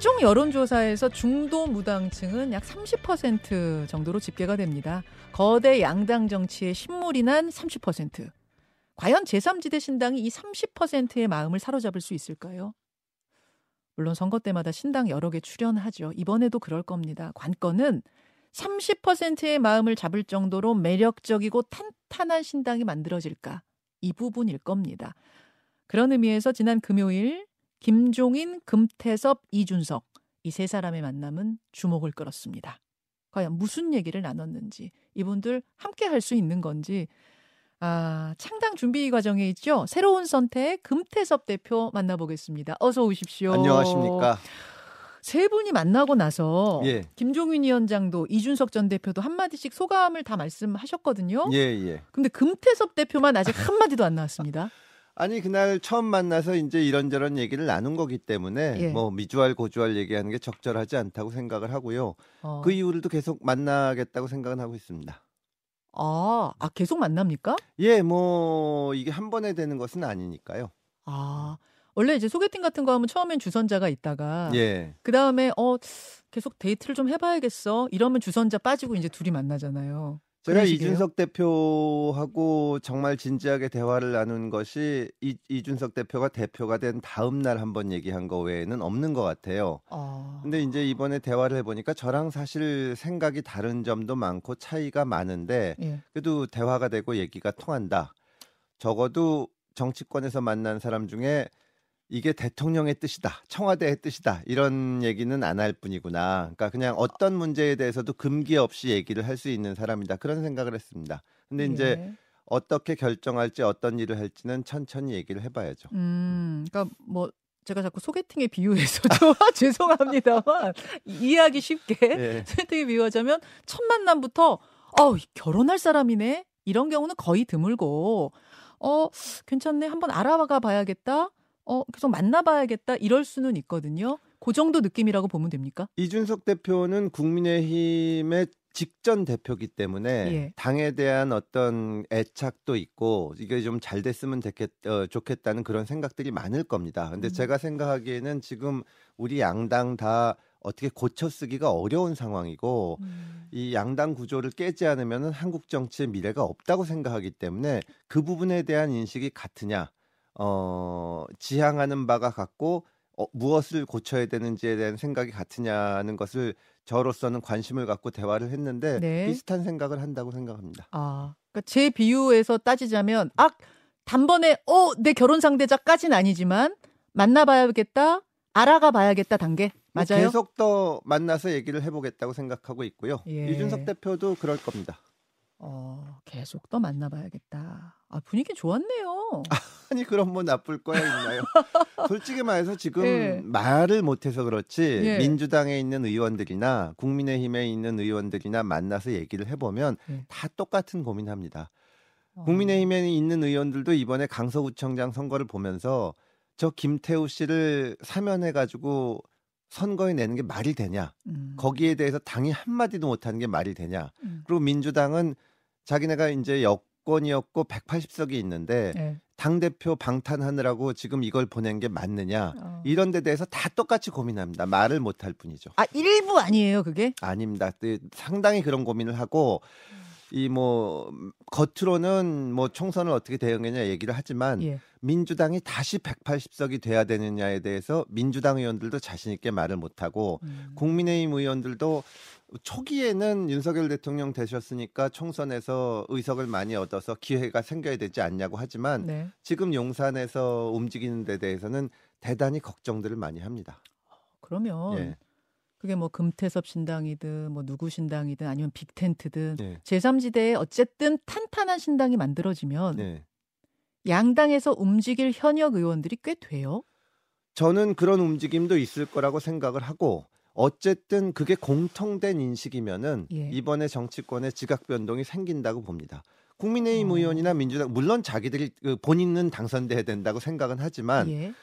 각종 여론조사에서 중도 무당층은 약 30% 정도로 집계가 됩니다. 거대 양당 정치에 신물이 난 30%. 과연 제3지대 신당이 이 30%의 마음을 사로잡을 수 있을까요? 물론 선거 때마다 신당 여러 개 출연하죠. 이번에도 그럴 겁니다. 관건은 30%의 마음을 잡을 정도로 매력적이고 탄탄한 신당이 만들어질까? 이 부분일 겁니다. 그런 의미에서 지난 금요일 김종인, 금태섭, 이준석 이 세 사람의 만남은 주목을 끌었습니다. 과연 무슨 얘기를 나눴는지 이분들 함께 할 수 있는 건지 아, 창당 준비 과정에 있죠. 새로운 선택 금태섭 대표 만나보겠습니다. 어서 오십시오. 안녕하십니까. 세 분이 만나고 나서 예. 김종인 위원장도 이준석 전 대표도 한마디씩 소감을 다 말씀하셨거든요. 예, 예. 근데 금태섭 대표만 아직 한마디도 안 나왔습니다. 아니 그날 처음 만나서 이제 이런저런 얘기를 나눈 거기 때문에 예. 뭐 미주알 고주알 얘기하는 게 적절하지 않다고 생각을 하고요. 어. 그 이후로도 계속 만나겠다고 생각은 하고 있습니다. 아, 아 계속 만납니까? 예, 뭐 이게 한 번에 되는 것은 아니니까요. 아, 원래 이제 소개팅 같은 거 하면 처음엔 주선자가 있다가 예. 그 다음에 어 계속 데이트를 좀 해봐야겠어 이러면 주선자 빠지고 이제 둘이 만나잖아요. 제가 식이에요? 이준석 대표하고 정말 진지하게 대화를 나눈 것이 이, 이준석 대표가 대표가 된 다음 날 한번 얘기한 거 외에는 없는 것 같아요. 아, 근데 이제 이번에 대화를 해보니까 저랑 사실 생각이 다른 점도 많고 차이가 많은데 예. 그래도 대화가 되고 얘기가 통한다. 적어도 정치권에서 만난 사람 중에 이게 대통령의 뜻이다, 청와대의 뜻이다 이런 얘기는 안 할 뿐이구나. 그러니까 그냥 어떤 문제에 대해서도 금기 없이 얘기를 할 수 있는 사람이다 그런 생각을 했습니다. 근데 이제 예. 어떻게 결정할지 어떤 일을 할지는 천천히 얘기를 해봐야죠. 음, 그러니까 뭐 제가 자꾸 소개팅에 비유해서 좀 죄송합니다만 이해하기 쉽게 예. 소개팅에 비유하자면 첫 만남부터 어 결혼할 사람이네 이런 경우는 거의 드물고 어 괜찮네 한번 알아가 봐야겠다 어 계속 만나봐야겠다 이럴 수는 있거든요. 그 정도 느낌이라고 보면 됩니까? 이준석 대표는 국민의힘의 직전 대표기 때문에 예. 당에 대한 어떤 애착도 있고 이게 좀 잘 됐으면 됐겠, 어, 좋겠다는 그런 생각들이 많을 겁니다. 근데 음. 제가 생각하기에는 지금 우리 양당 다 어떻게 고쳐 쓰기가 어려운 상황이고 음. 이 양당 구조를 깨지 않으면 한국 정치의 미래가 없다고 생각하기 때문에 그 부분에 대한 인식이 같으냐, 어, 지향하는 바가 같고 어, 무엇을 고쳐야 되는지에 대한 생각이 같으냐는 것을 저로서는 관심을 갖고 대화를 했는데 네. 비슷한 생각을 한다고 생각합니다. 아, 그러니까 제 비유에서 따지자면 아 단번에 어 내 결혼 상대자까지는 아니지만 만나봐야겠다, 알아가 봐야겠다 단계 뭐 맞아요? 계속 더 만나서 얘기를 해보겠다고 생각하고 있고요. 예. 이준석 대표도 그럴 겁니다. 어, 계속 더 만나봐야겠다. 아 분위기 좋았네요. 아니 그럼 뭐 나쁠 거야 있나요? 솔직히 말해서 지금 예. 말을 못해서 그렇지 예. 민주당에 있는 의원들이나 국민의힘에 있는 의원들이나 만나서 얘기를 해보면 예. 다 똑같은 고민합니다. 어. 국민의힘에 있는 의원들도 이번에 강서구청장 선거를 보면서 저 김태우 씨를 사면해가지고 선거에 내는 게 말이 되냐? 음, 거기에 대해서 당이 한마디도 못하는 게 말이 되냐? 음, 그리고 민주당은 자기네가 이제 여권이었고 180석이 있는데 예. 당 대표 방탄하느라고 지금 이걸 보낸 게 맞느냐 어. 이런 데 대해서 다 똑같이 고민합니다. 말을 못 할 뿐이죠. 아 일부 아니에요 그게? 아닙니다. 그 상당히 그런 고민을 하고 이 뭐 겉으로는 뭐 총선을 어떻게 대응하냐 얘기를 하지만 예. 민주당이 다시 180석이 돼야 되느냐에 대해서 민주당 의원들도 자신 있게 말을 못 하고 음. 국민의힘 의원들도 초기에는 윤석열 대통령 되셨으니까 총선에서 의석을 많이 얻어서 기회가 생겨야 되지 않냐고 하지만 네. 지금 용산에서 움직이는 데 대해서는 대단히 걱정들을 많이 합니다. 그러면 예. 그게 뭐 금태섭 신당이든 뭐 누구 신당이든 아니면 빅텐트든 예. 제3지대에 어쨌든 탄탄한 신당이 만들어지면 네. 양당에서 움직일 현역 의원들이 꽤 돼요. 저는 그런 움직임도 있을 거라고 생각을 하고 어쨌든 그게 공통된 인식이면은 예. 이번에 정치권에 지각 변동이 생긴다고 봅니다. 국민의힘 어. 의원이나 민주당 물론 자기들이 그 본인은 당선돼야 된다고 생각은 하지만 예.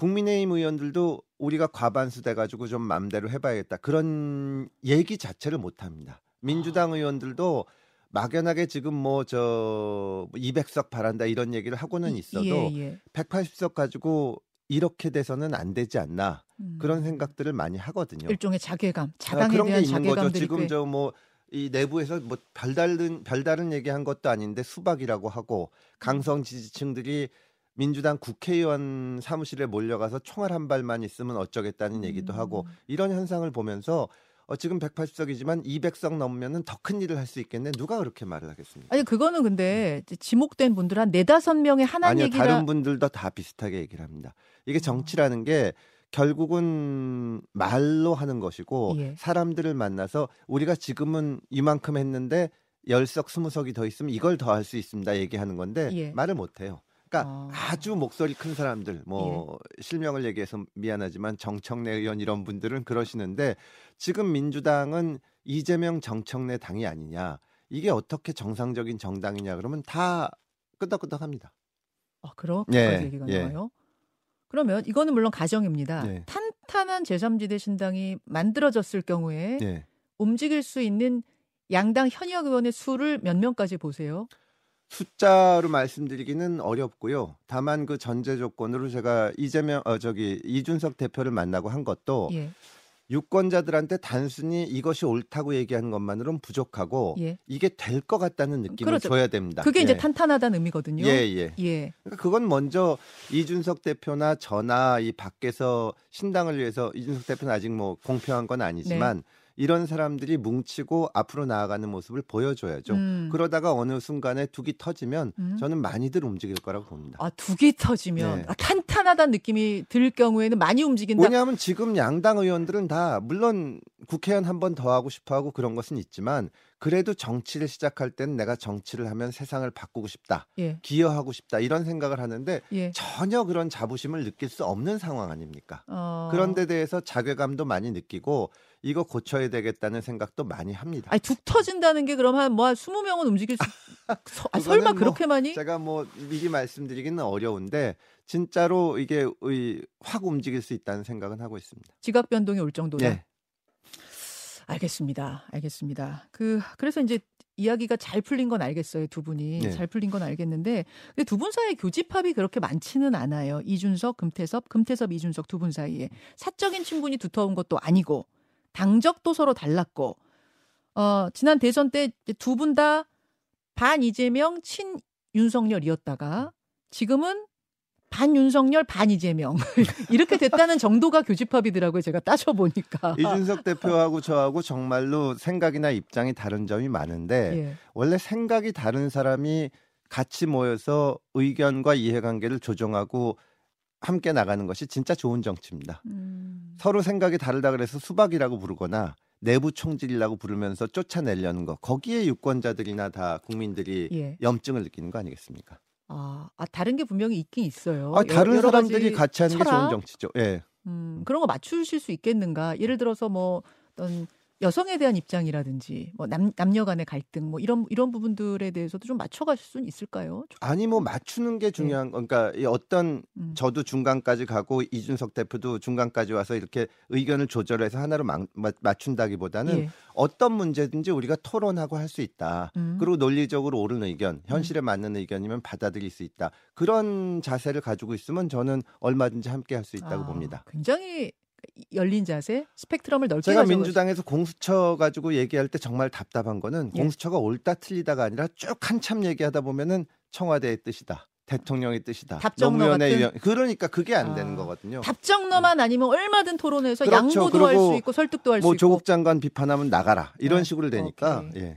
국민의힘 의원들도 우리가 과반수 돼가지고 좀 마음대로 해봐야겠다 그런 얘기 자체를 못합니다. 민주당 의원들도 막연하게 지금 뭐 저 200석 바란다 이런 얘기를 하고는 있어도 예, 예. 180석 가지고 이렇게 돼서는 안 되지 않나. 음. 그런 생각들을 많이 하거든요. 일종의 자괴감, 아, 자당에 그런 게 대한 있는 거죠. 지금 꽤저뭐 이 내부에서 뭐 별다른 별다른 얘기한 것도 아닌데 수박이라고 하고 강성 지지층들이 민주당 국회의원 사무실에 몰려가서 총알 한 발만 있으면 어쩌겠다는 얘기도 하고 음. 이런 현상을 보면서 어, 지금 180석이지만 200석 넘으면은 더 큰 일을 할 수 있겠네. 누가 그렇게 말을 하겠습니까? 아니 그거는 근데 이제 지목된 분들 한 네다섯 명의 하나는 아니요, 얘기가 다른 분들도 다 비슷하게 얘기를 합니다. 이게 정치라는 게 결국은 말로 하는 것이고 예. 사람들을 만나서 우리가 지금은 이만큼 했는데 열석 스무 석이 더 있으면 이걸 더 할 수 있습니다. 얘기하는 건데 예. 말을 못 해요. 그러니까 어. 아주 목소리 큰 사람들 뭐 실명을 얘기해서 미안하지만 정청래 의원 이런 분들은 그러시는데 지금 민주당은 이재명 정청래 당이 아니냐 이게 어떻게 정상적인 정당이냐 그러면 다 끄덕끄덕합니다. 아, 그렇게까지 예, 얘기가 예. 나와요. 그러면 이거는 물론 가정입니다. 예. 탄탄한 제3지대 신당이 만들어졌을 경우에 예. 움직일 수 있는 양당 현역 의원의 수를 몇 명까지 보세요? 숫자로 말씀드리기는 어렵고요. 다만 그 전제 조건으로 제가 이재명 어 저기 이준석 대표를 만나고 한 것도 예. 유권자들한테 단순히 이것이 옳다고 얘기하는 것만으로는 부족하고 예. 이게 될 것 같다는 느낌을 그렇죠. 줘야 됩니다. 그게 이제 예. 탄탄하다는 의미거든요. 예, 예. 예. 그러니까 그건 먼저 이준석 대표나 저나 이 밖에서 신당을 위해서 이준석 대표는 아직 뭐 공표한 건 아니지만 네. 이런 사람들이 뭉치고 앞으로 나아가는 모습을 보여줘야죠. 음. 그러다가 어느 순간에 둑이 터지면 음. 저는 많이들 움직일 거라고 봅니다. 아, 두기 터지면 네. 아, 탄탄하다는 느낌이 들 경우에는 많이 움직인다. 왜냐하면 지금 양당 의원들은 다 물론 국회의원 한 번 더 하고 싶어 하고 그런 것은 있지만 그래도 정치를 시작할 때는 내가 정치를 하면 세상을 바꾸고 싶다. 예. 기여하고 싶다. 이런 생각을 하는데 예. 전혀 그런 자부심을 느낄 수 없는 상황 아닙니까? 어. 그런 데 대해서 자괴감도 많이 느끼고 이거 고쳐야 되겠다는 생각도 많이 합니다. 아니 툭 터진다는 게 그럼 한뭐 20명은 움직일 수 서- 아, 설마 뭐 그렇게 많이? 제가 뭐 미리 말씀드리기는 어려운데 진짜로 이게 의- 확 움직일 수 있다는 생각은 하고 있습니다. 지각 변동이 올 정도다. 네. 알겠습니다. 알겠습니다. 그 그래서 이제 이야기가 잘 풀린 건 알겠어요. 두 분이 네. 잘 풀린 건 알겠는데 근데 두 분 사이에 교집합이 그렇게 많지는 않아요. 이준석, 금태섭, 금태섭, 이준석 두 분 사이에 사적인 친분이 두터운 것도 아니고 당적도 서로 달랐고 어 지난 대선 때 두 분 다 반 이재명 친 윤석열이었다가 지금은 반 윤석열 반 이재명 이렇게 됐다는 정도가 교집합이더라고요. 제가 따져 보니까. 이준석 대표하고 저하고 정말로 생각이나 입장이 다른 점이 많은데 예. 원래 생각이 다른 사람이 같이 모여서 의견과 이해관계를 조정하고 함께 나가는 것이 진짜 좋은 정치입니다. 음. 서로 생각이 다르다 그래서 수박이라고 부르거나 내부 총질이라고 부르면서 쫓아내려는 거 거기에 유권자들이나 다 국민들이 예. 염증을 느끼는 거 아니겠습니까? 아, 아, 다른 게 분명히 있긴 있어요. 아, 다른 여러 사람들이 같이 하는 게 좋은? 정치죠. 예. 음, 그런 거 맞추실 수 있겠는가? 예를 들어서 뭐 어떤 여성에 대한 입장이라든지 뭐 남, 남녀 간의 갈등 뭐 이런 이런 부분들에 대해서도 좀 맞춰가실 수는 있을까요? 아니 뭐 맞추는 게 중요한 거 그러니까 이 어떤 음. 저도 중간까지 가고 이준석 대표도 중간까지 와서 이렇게 의견을 조절해서 하나로 막- 맞- 맞춘다기보다는 예. 어떤 문제든지 우리가 토론하고 할 수 있다. 음. 그리고 논리적으로 옳은 의견, 현실에 맞는 의견이면 받아들일 수 있다. 그런 자세를 가지고 있으면 저는 얼마든지 함께 할 수 있다고 아, 봅니다. 굉장히 열린 자세, 스펙트럼을 넓게 제가 민주당에서 공수처 가지고 얘기할 때 정말 답답한 거는 예. 공수처가 옳다 틀리다가 아니라 쭉 한참 얘기하다 보면은 청와대의 뜻이다. 대통령의 뜻이다. 답정너 같은? 그러니까 그게 안 되는 아, 거거든요. 답정너만 아니면 얼마든 토론해서 그렇죠. 양보도 할 수 있고 설득도 할수 뭐 있고 조국 장관 비판하면 나가라 이런 네. 식으로 되니까 오케이. 예.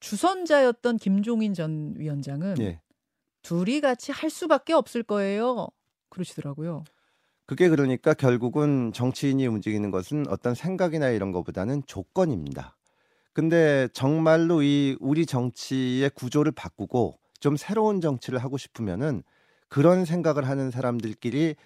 주선자였던 김종인 전 위원장은 예. 둘이 같이 할 수밖에 없을 거예요. 그러시더라고요. 그게 그러니까 결국은 정치인이 움직이는 것은 어떤 생각이나 이런 것보다는 조건입니다. 근데 정말로 이 우리 정치의 구조를 바꾸고 좀 새로운 정치를 하고 싶으면은 그런 생각을 하는 사람들끼리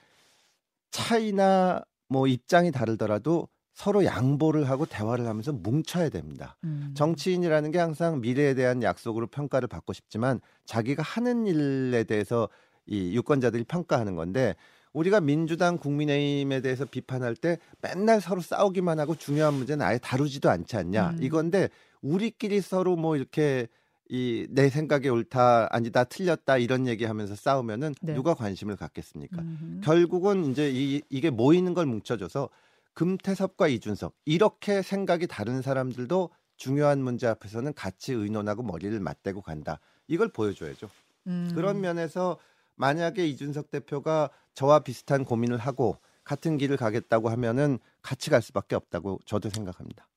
차이나 뭐 입장이 다르더라도 서로 양보를 하고 대화를 하면서 뭉쳐야 됩니다. 음. 정치인이라는 게 항상 미래에 대한 약속으로 평가를 받고 싶지만 자기가 하는 일에 대해서 이 유권자들이 평가하는 건데 우리가 민주당 국민의힘에 대해서 비판할 때 맨날 서로 싸우기만 하고 중요한 문제는 아예 다루지도 않지 않냐 음. 이건데 우리끼리 서로 뭐 이렇게 이 내 생각이 옳다 아니다 틀렸다 이런 얘기하면서 싸우면은 네. 누가 관심을 갖겠습니까? 음흠. 결국은 이제 이, 이게 모이는 걸 뭉쳐줘서 금태섭과 이준석 이렇게 생각이 다른 사람들도 중요한 문제 앞에서는 같이 의논하고 머리를 맞대고 간다. 이걸 보여줘야죠. 음. 그런 면에서 만약에 이준석 대표가 저와 비슷한 고민을 하고 같은 길을 가겠다고 하면은 같이 갈 수밖에 없다고 저도 생각합니다.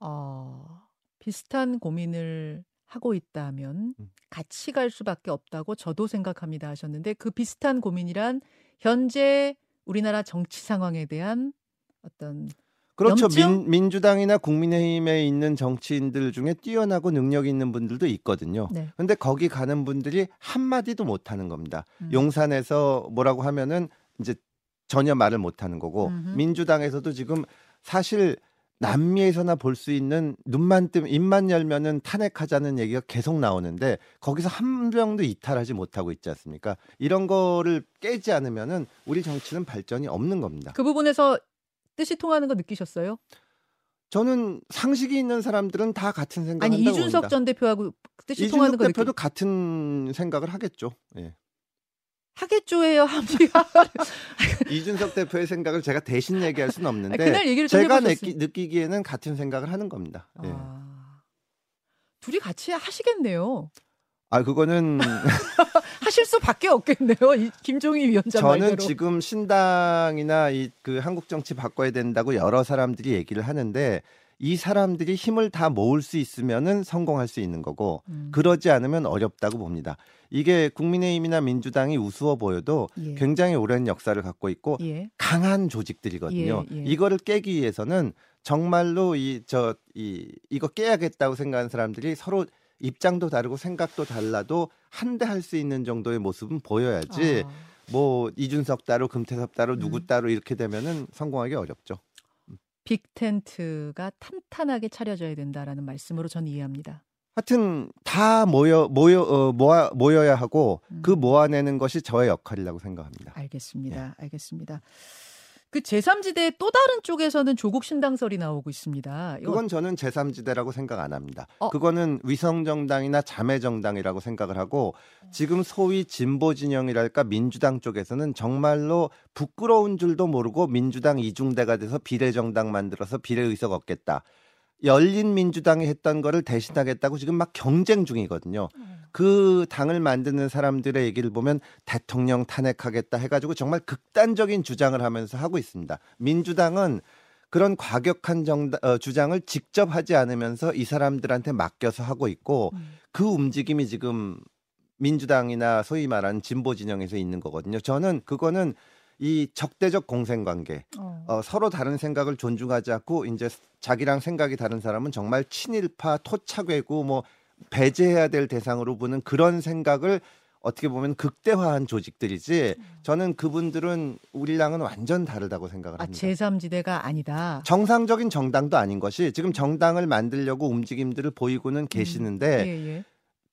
어, 비슷한 고민을 하고 있다면 음. 같이 갈 수밖에 없다고 저도 생각합니다 하셨는데 그 비슷한 고민이란 현재 우리나라 정치 상황에 대한 어떤 그렇죠. 염증? 민, 민주당이나 국민의힘에 있는 정치인들 중에 뛰어나고 능력 있는 분들도 있거든요. 네. 근데 거기 가는 분들이 한마디도 못 하는 겁니다. 음. 용산에서 뭐라고 하면은 이제 전혀 말을 못 하는 거고 음흠. 민주당에서도 지금 사실 남미에서나 볼 수 있는 눈만 뜨면 입만 열면은 탄핵하자는 얘기가 계속 나오는데 거기서 한 명도 이탈하지 못하고 있지 않습니까? 이런 거를 깨지 않으면은 우리 정치는 발전이 없는 겁니다. 그 부분에서 뜻이 통하는 거 느끼셨어요? 저는 상식이 있는 사람들은 다 같은 생각을 아니 한다고 이준석 봅니다. 전 대표하고 뜻이 통하는 이준석 거 대표도 느끼 같은 생각을 하겠죠. 예. 하겠죠예요 합리가 이준석 대표의 생각을 제가 대신 얘기할 수는 없는데 그날 얘기를 좀 제가. 느끼, 느끼기에는 같은 생각을 하는 겁니다. 예. 아, 둘이 같이 하시겠네요. 아 그거는 하실 수밖에 없겠네요. 이 김종희 위원장 저는 말대로. 지금 신당이나 이 그 한국 정치 바꿔야 된다고 여러 사람들이 얘기를 하는데 이 사람들이 힘을 다 모을 수 있으면은 성공할 수 있는 거고 음. 그러지 않으면 어렵다고 봅니다. 이게 국민의힘이나 민주당이 우스워 보여도 예. 굉장히 오랜 역사를 갖고 있고 예. 강한 조직들이거든요. 예, 예. 이거를 깨기 위해서는 정말로 이저이 이거 깨야겠다고 생각하는 사람들이 서로 입장도 다르고 생각도 달라도 한데 할수 있는 정도의 모습은 보여야지 아, 뭐 이준석 따로 금태섭 따로 누구 음. 따로 이렇게 되면은 성공하기 어렵죠. 빅 텐트가 탄탄하게 차려져야 된다라는 말씀으로 전 이해합니다. 하여튼 다 모여 모여 어, 모아 모여야 하고 음. 그 모아내는 것이 저의 역할이라고 생각합니다. 알겠습니다. 예. 알겠습니다. 그 제3지대 또 다른 쪽에서는 조국 신당설이 나오고 있습니다. 그건 저는 제3지대라고 생각 안 합니다. 어. 그거는 위성정당이나 자매정당이라고 생각을 하고 지금 소위 진보 진영이랄까 민주당 쪽에서는 정말로 부끄러운 줄도 모르고 민주당 이중대가 돼서 비례정당 만들어서 비례의석 얻겠다. 열린 민주당이 했던 거를 대신하겠다고 지금 막 경쟁 중이거든요. 그 당을 만드는 사람들의 얘기를 보면 대통령 탄핵하겠다 해가지고 정말 극단적인 주장을 하면서 하고 있습니다. 민주당은 그런 과격한 정다, 어, 주장을 직접 하지 않으면서 이 사람들한테 맡겨서 하고 있고 음. 그 움직임이 지금 민주당이나 소위 말하는 진보 진영에서 있는 거거든요. 저는 그거는 이 적대적 공생 관계, 어. 어, 서로 다른 생각을 존중하지 않고 이제 자기랑 생각이 다른 사람은 정말 친일파, 토착외구 뭐 배제해야 될 대상으로 보는 그런 생각을 어떻게 보면 극대화한 조직들이지 저는 그분들은 우리랑은 완전 다르다고 생각을 아, 합니다. 제3지대가 아니다. 정상적인 정당도 아닌 것이 지금 정당을 만들려고 움직임들을 보이고는 계시는데 예, 예.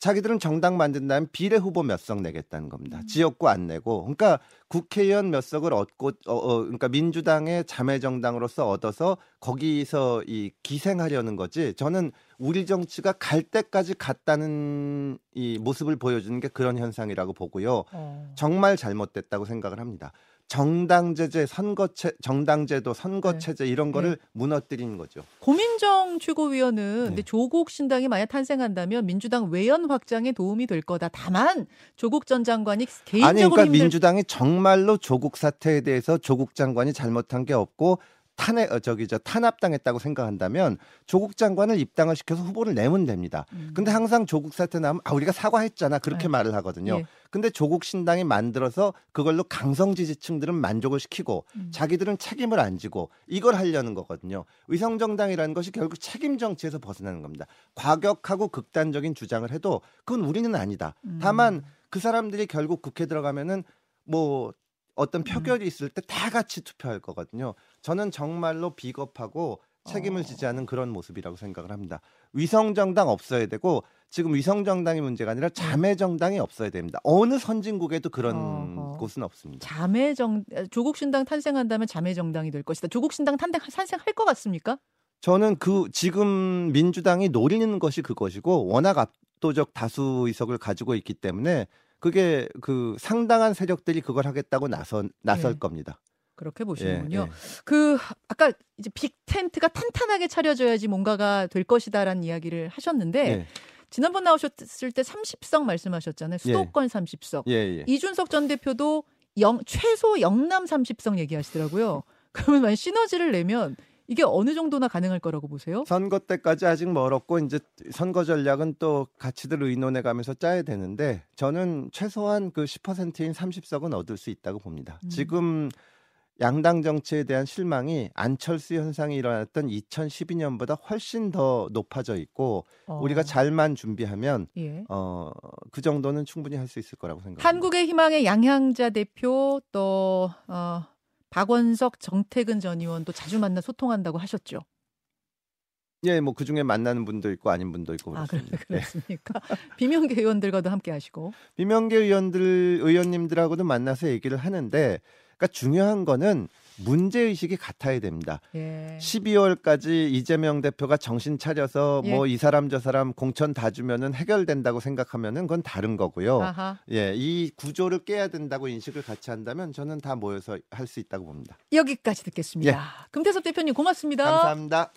자기들은 정당 만든다면 비례 후보 몇 석 내겠다는 겁니다. 음. 지역구 안 내고, 그러니까 국회의원 몇 석을 얻고, 어, 어, 그러니까 민주당의 자매 정당으로서 얻어서 거기서 이 기생하려는 거지. 저는 우리 정치가 갈 때까지 갔다는 이 모습을 보여주는 게 그런 현상이라고 보고요. 어. 정말 잘못됐다고 생각을 합니다. 정당제제, 선거체, 정당제도, 네. 선거체제 이런 거를 무너뜨리는 거죠. 고민정 최고위원은 네. 근데 조국 신당이 만약 탄생한다면 민주당 외연 확장에 도움이 될 거다. 다만 조국 전 장관이 개인적으로 아니 그러니까 힘들 민주당이 정말로 조국 사태에 대해서 조국 장관이 잘못한 게 없고 탄핵 어, 저기 저 탄압당했다고 생각한다면 조국 장관을 입당을 시켜서 후보를 내면 됩니다. 음. 근데 항상 조국 사태 나면 아 우리가 사과했잖아 그렇게 네. 말을 하거든요. 예. 근데 조국 신당이 만들어서 그걸로 강성 지지층들은 만족을 시키고 음. 자기들은 책임을 안 지고 이걸 하려는 거거든요. 위성 정당이라는 것이 결국 책임 정치에서 벗어나는 겁니다. 과격하고 극단적인 주장을 해도 그건 우리는 아니다. 음. 다만 그 사람들이 결국 국회 들어가면은 뭐 어떤 표결이 있을 때 다 같이 투표할 거거든요. 저는 정말로 비겁하고 책임을 어. 지지 않은 그런 모습이라고 생각을 합니다. 위성 정당 없어야 되고 지금 위성 정당이 문제가 아니라 자매 정당이 없어야 됩니다. 어느 선진국에도 그런 어허. 곳은 없습니다. 자매 정 조국 신당 탄생한다면 자매 정당이 될 것이다. 조국 신당 탄생 탄생할 것 같습니까? 저는 그 지금 민주당이 노리는 것이 그것이고 워낙 압도적 다수 의석을 가지고 있기 때문에 그게 그 상당한 세력들이 그걸 하겠다고 나선 나설 예. 겁니다. 그렇게 보시는군요. 예, 예. 그 아까 이제 빅 텐트가 탄탄하게 차려져야지 뭔가가 될 것이다라는 이야기를 하셨는데 예, 지난번 나오셨을 때 30석 말씀하셨잖아요. 수도권 30석. 예, 예. 이준석 전 대표도 영, 최소 영남 30석 얘기하시더라고요. 그러면 만약 시너지를 내면 이게 어느 정도나 가능할 거라고 보세요? 선거 때까지 아직 멀었고 이제 선거 전략은 또 같이들 의논해 가면서 짜야 되는데 저는 최소한 그 10%인 30석은 얻을 수 있다고 봅니다. 음. 지금 양당 정치에 대한 실망이 안철수 현상이 일어났던 2012년보다 훨씬 더 높아져 있고 어, 우리가 잘만 준비하면 예. 어, 그 정도는 충분히 할 수 있을 거라고 생각합니다. 한국의 희망의 양향자 대표 또 어, 박원석 정태근 전 의원도 자주 만나 소통한다고 하셨죠. 예, 뭐 그 중에 만나는 분도 있고 아닌 분도 있고 아, 그렇, 그렇습니다. 예. 그렇습니까? 비명계 의원들과도 함께 하시고. 비명계 의원들 의원님들하고도 만나서 얘기를 하는데 그러니까 중요한 거는 문제 의식이 같아야 됩니다. 예. 12월까지 이재명 대표가 정신 차려서 예. 뭐이 사람 저 사람 공천 다 주면은 해결된다고 생각하면은 그건 다른 거고요. 아하. 예, 이 구조를 깨야 된다고 인식을 같이 한다면 저는 다 모여서 할 수 있다고 봅니다. 여기까지 듣겠습니다. 금태섭 대표님 고맙습니다. 예. 감사합니다.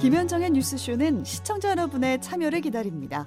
김현정의 뉴스쇼는 시청자 여러분의 참여를 기다립니다.